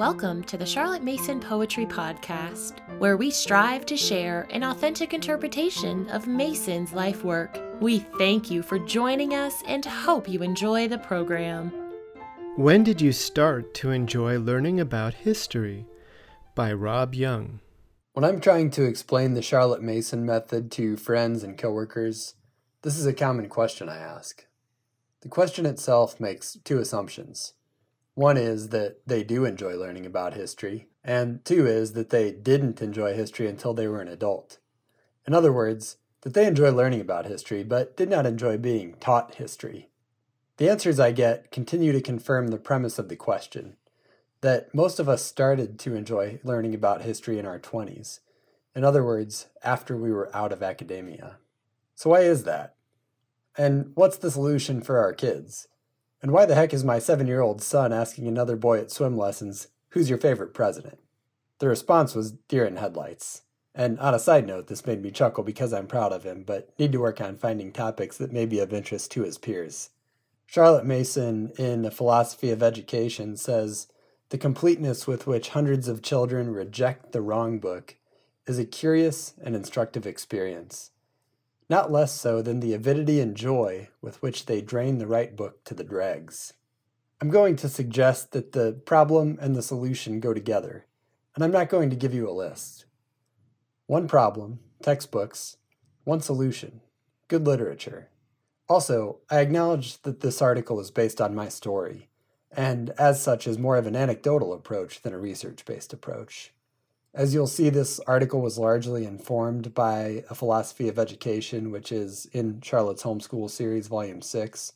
Welcome to the Charlotte Mason Poetry Podcast, where we strive to share an authentic interpretation of Mason's life work. We thank you for joining us and hope you enjoy the program. When did you start to enjoy learning about history? By Rob Young. When I'm trying to explain the Charlotte Mason method to friends and coworkers, this is a common question I ask. The question itself makes two assumptions. One is that they do enjoy learning about history, and two is that they didn't enjoy history until they were an adult. In other words, that they enjoy learning about history, but did not enjoy being taught history. The answers I get continue to confirm the premise of the question that most of us started to enjoy learning about history in our 20s. In other words, after we were out of academia. So, why is that? And what's the solution for our kids? And why the heck is my seven year old son asking another boy at swim lessons, Who's your favorite president? The response was deer in headlights. And on a side note, this made me chuckle because I'm proud of him, but need to work on finding topics that may be of interest to his peers. Charlotte Mason, in The Philosophy of Education, says the completeness with which hundreds of children reject the wrong book is a curious and instructive experience not less so than the avidity and joy with which they drain the right book to the dregs. I'm going to suggest that the problem and the solution go together, and I'm not going to give you a list. One problem, textbooks, one solution, good literature. Also, I acknowledge that this article is based on my story, and as such is more of an anecdotal approach than a research based approach. As you'll see, this article was largely informed by a philosophy of education, which is in Charlotte's Homeschool Series, Volume 6.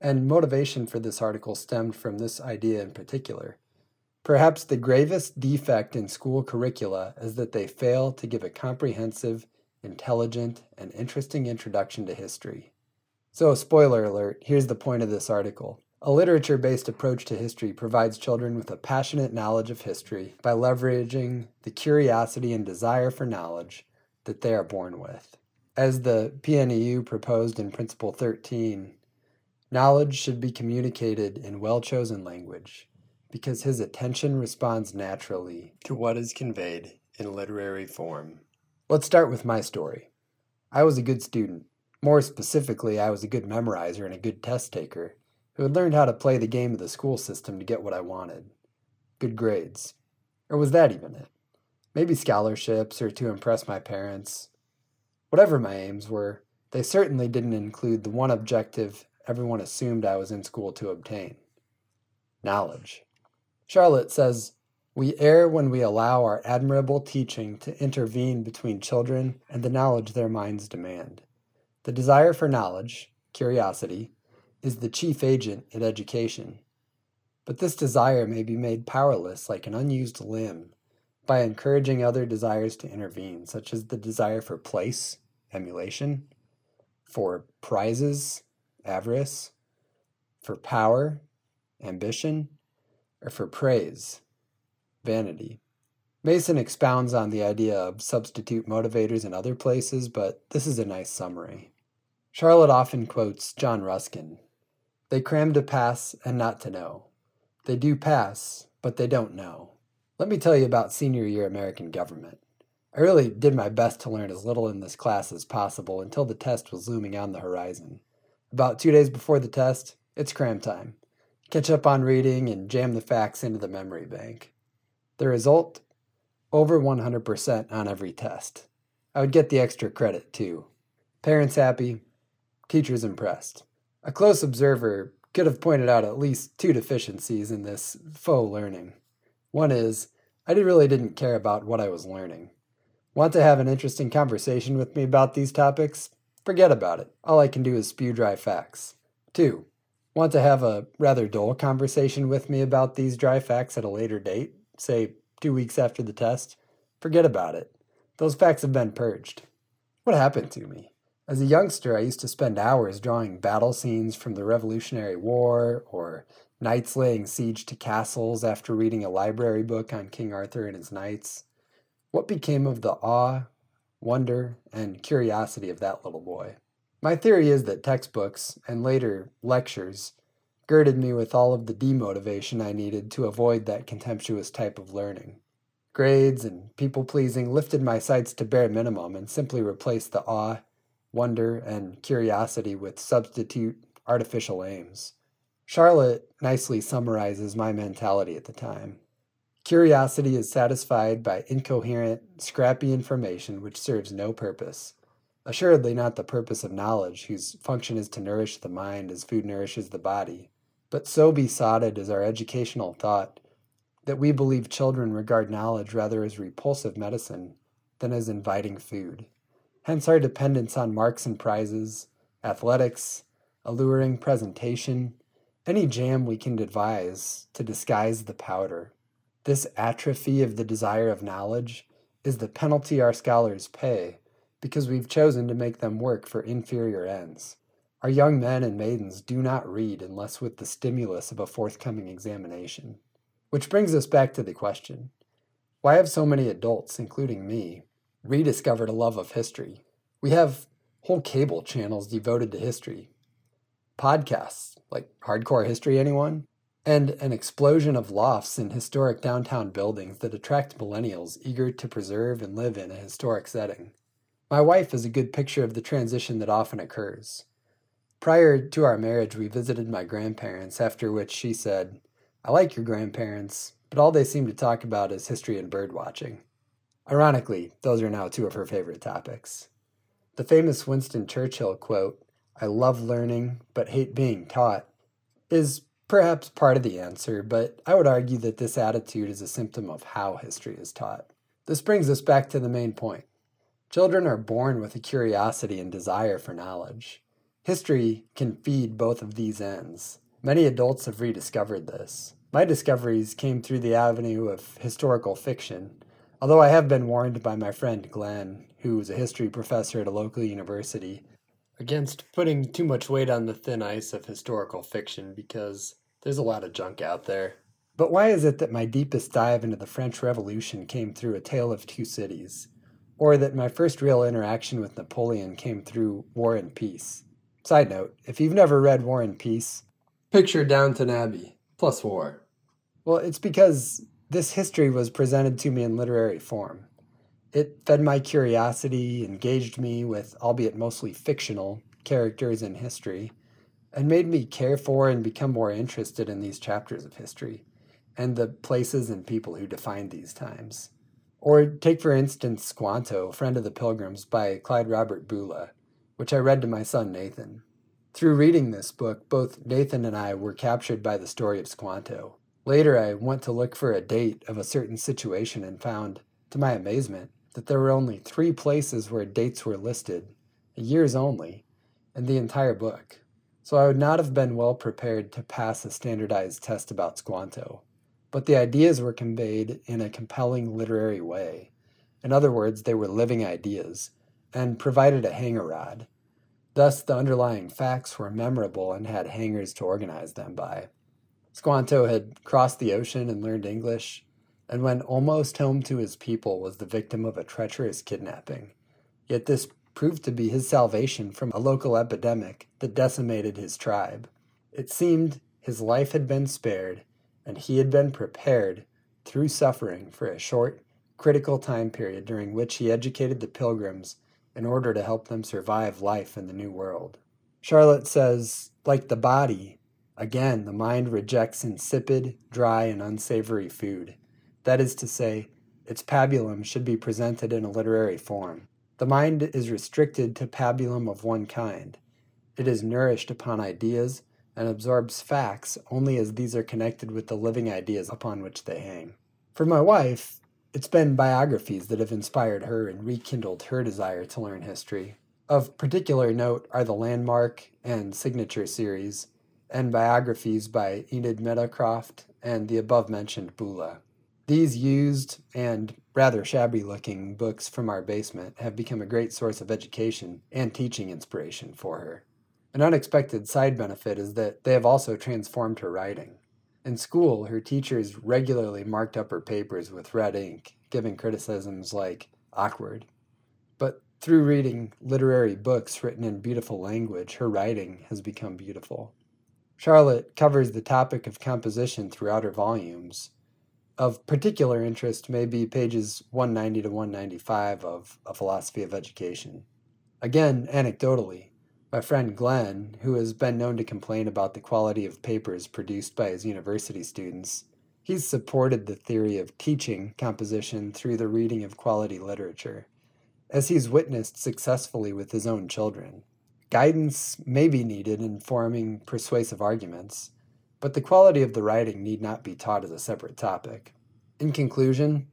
And motivation for this article stemmed from this idea in particular. Perhaps the gravest defect in school curricula is that they fail to give a comprehensive, intelligent, and interesting introduction to history. So, spoiler alert, here's the point of this article. A literature based approach to history provides children with a passionate knowledge of history by leveraging the curiosity and desire for knowledge that they are born with. As the PNEU proposed in Principle 13, knowledge should be communicated in well chosen language because his attention responds naturally to what is conveyed in literary form. Let's start with my story. I was a good student. More specifically, I was a good memorizer and a good test taker who had learned how to play the game of the school system to get what I wanted good grades. Or was that even it? Maybe scholarships or to impress my parents. Whatever my aims were, they certainly didn't include the one objective everyone assumed I was in school to obtain knowledge. Charlotte says, We err when we allow our admirable teaching to intervene between children and the knowledge their minds demand. The desire for knowledge, curiosity, is the chief agent in education. But this desire may be made powerless like an unused limb by encouraging other desires to intervene, such as the desire for place, emulation, for prizes, avarice, for power, ambition, or for praise, vanity. Mason expounds on the idea of substitute motivators in other places, but this is a nice summary. Charlotte often quotes John Ruskin, they cram to pass and not to know. They do pass, but they don't know. Let me tell you about senior year American government. I really did my best to learn as little in this class as possible until the test was looming on the horizon. About two days before the test, it's cram time. Catch up on reading and jam the facts into the memory bank. The result? Over 100% on every test. I would get the extra credit, too. Parents happy, teachers impressed. A close observer could have pointed out at least two deficiencies in this faux learning. One is, I really didn't care about what I was learning. Want to have an interesting conversation with me about these topics? Forget about it. All I can do is spew dry facts. Two, want to have a rather dull conversation with me about these dry facts at a later date, say two weeks after the test? Forget about it. Those facts have been purged. What happened to me? As a youngster, I used to spend hours drawing battle scenes from the Revolutionary War or knights laying siege to castles after reading a library book on King Arthur and his knights. What became of the awe, wonder, and curiosity of that little boy? My theory is that textbooks, and later lectures, girded me with all of the demotivation I needed to avoid that contemptuous type of learning. Grades and people pleasing lifted my sights to bare minimum and simply replaced the awe, wonder, and curiosity with substitute artificial aims. Charlotte nicely summarizes my mentality at the time. Curiosity is satisfied by incoherent, scrappy information which serves no purpose. Assuredly, not the purpose of knowledge, whose function is to nourish the mind as food nourishes the body. But so besotted is our educational thought that we believe children regard knowledge rather as repulsive medicine than as inviting food. Hence our dependence on marks and prizes, athletics, alluring presentation, any jam we can devise to disguise the powder. This atrophy of the desire of knowledge is the penalty our scholars pay because we've chosen to make them work for inferior ends. Our young men and maidens do not read unless with the stimulus of a forthcoming examination. Which brings us back to the question why have so many adults, including me, rediscovered a love of history? We have whole cable channels devoted to history, podcasts like Hardcore History Anyone, and an explosion of lofts in historic downtown buildings that attract millennials eager to preserve and live in a historic setting. My wife is a good picture of the transition that often occurs. Prior to our marriage, we visited my grandparents, after which she said, I like your grandparents, but all they seem to talk about is history and bird watching. Ironically, those are now two of her favorite topics. The famous Winston Churchill quote, I love learning but hate being taught, is perhaps part of the answer, but I would argue that this attitude is a symptom of how history is taught. This brings us back to the main point. Children are born with a curiosity and desire for knowledge. History can feed both of these ends. Many adults have rediscovered this. My discoveries came through the avenue of historical fiction, although I have been warned by my friend Glenn, who is a history professor at a local university, against putting too much weight on the thin ice of historical fiction because there's a lot of junk out there. But why is it that my deepest dive into the French Revolution came through A Tale of Two Cities? Or that my first real interaction with Napoleon came through War and Peace? Side note if you've never read War and Peace, Picture Downton Abbey plus war. Well, it's because this history was presented to me in literary form. It fed my curiosity, engaged me with, albeit mostly fictional, characters in history, and made me care for and become more interested in these chapters of history and the places and people who defined these times. Or take, for instance, Squanto, Friend of the Pilgrims by Clyde Robert Bulla, which I read to my son Nathan. Through reading this book, both Nathan and I were captured by the story of Squanto. Later, I went to look for a date of a certain situation and found, to my amazement, that there were only three places where dates were listed, years only, in the entire book. So I would not have been well prepared to pass a standardized test about Squanto. But the ideas were conveyed in a compelling literary way. In other words, they were living ideas, and provided a hanger rod Thus, the underlying facts were memorable and had hangers to organize them by. Squanto had crossed the ocean and learned English, and when almost home to his people was the victim of a treacherous kidnapping. Yet this proved to be his salvation from a local epidemic that decimated his tribe. It seemed his life had been spared, and he had been prepared through suffering for a short, critical time period during which he educated the pilgrims in order to help them survive life in the new world. Charlotte says, like the body, again, the mind rejects insipid, dry, and unsavory food. That is to say, its pabulum should be presented in a literary form. The mind is restricted to pabulum of one kind. It is nourished upon ideas and absorbs facts only as these are connected with the living ideas upon which they hang. For my wife, it's been biographies that have inspired her and rekindled her desire to learn history. Of particular note are the Landmark and Signature series, and biographies by Enid Meadowcroft and the above mentioned Bulla. These used and rather shabby looking books from our basement have become a great source of education and teaching inspiration for her. An unexpected side benefit is that they have also transformed her writing. In school, her teachers regularly marked up her papers with red ink, giving criticisms like awkward. But through reading literary books written in beautiful language, her writing has become beautiful. Charlotte covers the topic of composition throughout her volumes. Of particular interest may be pages 190 to 195 of A Philosophy of Education. Again, anecdotally, my friend Glenn, who has been known to complain about the quality of papers produced by his university students, he's supported the theory of teaching composition through the reading of quality literature, as he's witnessed successfully with his own children. Guidance may be needed in forming persuasive arguments, but the quality of the writing need not be taught as a separate topic. In conclusion,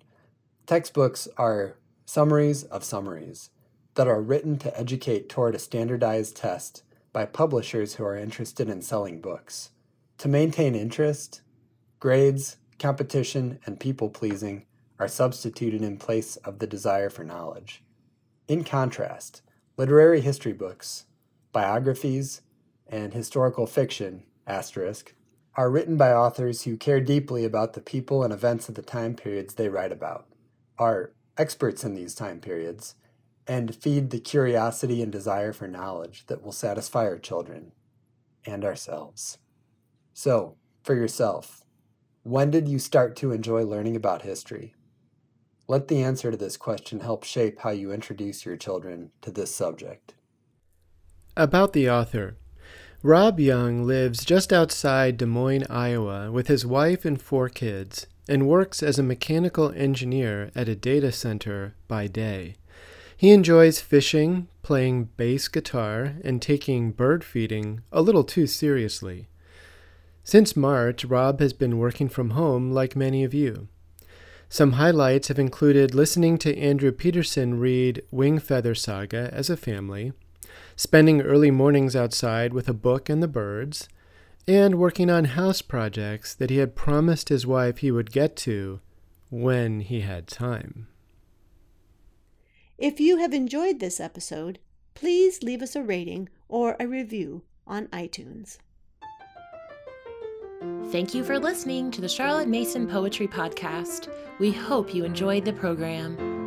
textbooks are summaries of summaries that are written to educate toward a standardized test by publishers who are interested in selling books. To maintain interest, grades, competition, and people pleasing are substituted in place of the desire for knowledge. In contrast, literary history books, biographies, and historical fiction, asterisk, are written by authors who care deeply about the people and events of the time periods they write about, are experts in these time periods, and feed the curiosity and desire for knowledge that will satisfy our children and ourselves. So, for yourself, when did you start to enjoy learning about history? Let the answer to this question help shape how you introduce your children to this subject. About the author Rob Young lives just outside Des Moines, Iowa, with his wife and four kids, and works as a mechanical engineer at a data center by day. He enjoys fishing, playing bass guitar, and taking bird feeding a little too seriously. Since March, Rob has been working from home like many of you. Some highlights have included listening to Andrew Peterson read Wing Feather Saga as a family, spending early mornings outside with a book and the birds, and working on house projects that he had promised his wife he would get to when he had time. If you have enjoyed this episode, please leave us a rating or a review on iTunes. Thank you for listening to the Charlotte Mason Poetry Podcast. We hope you enjoyed the program.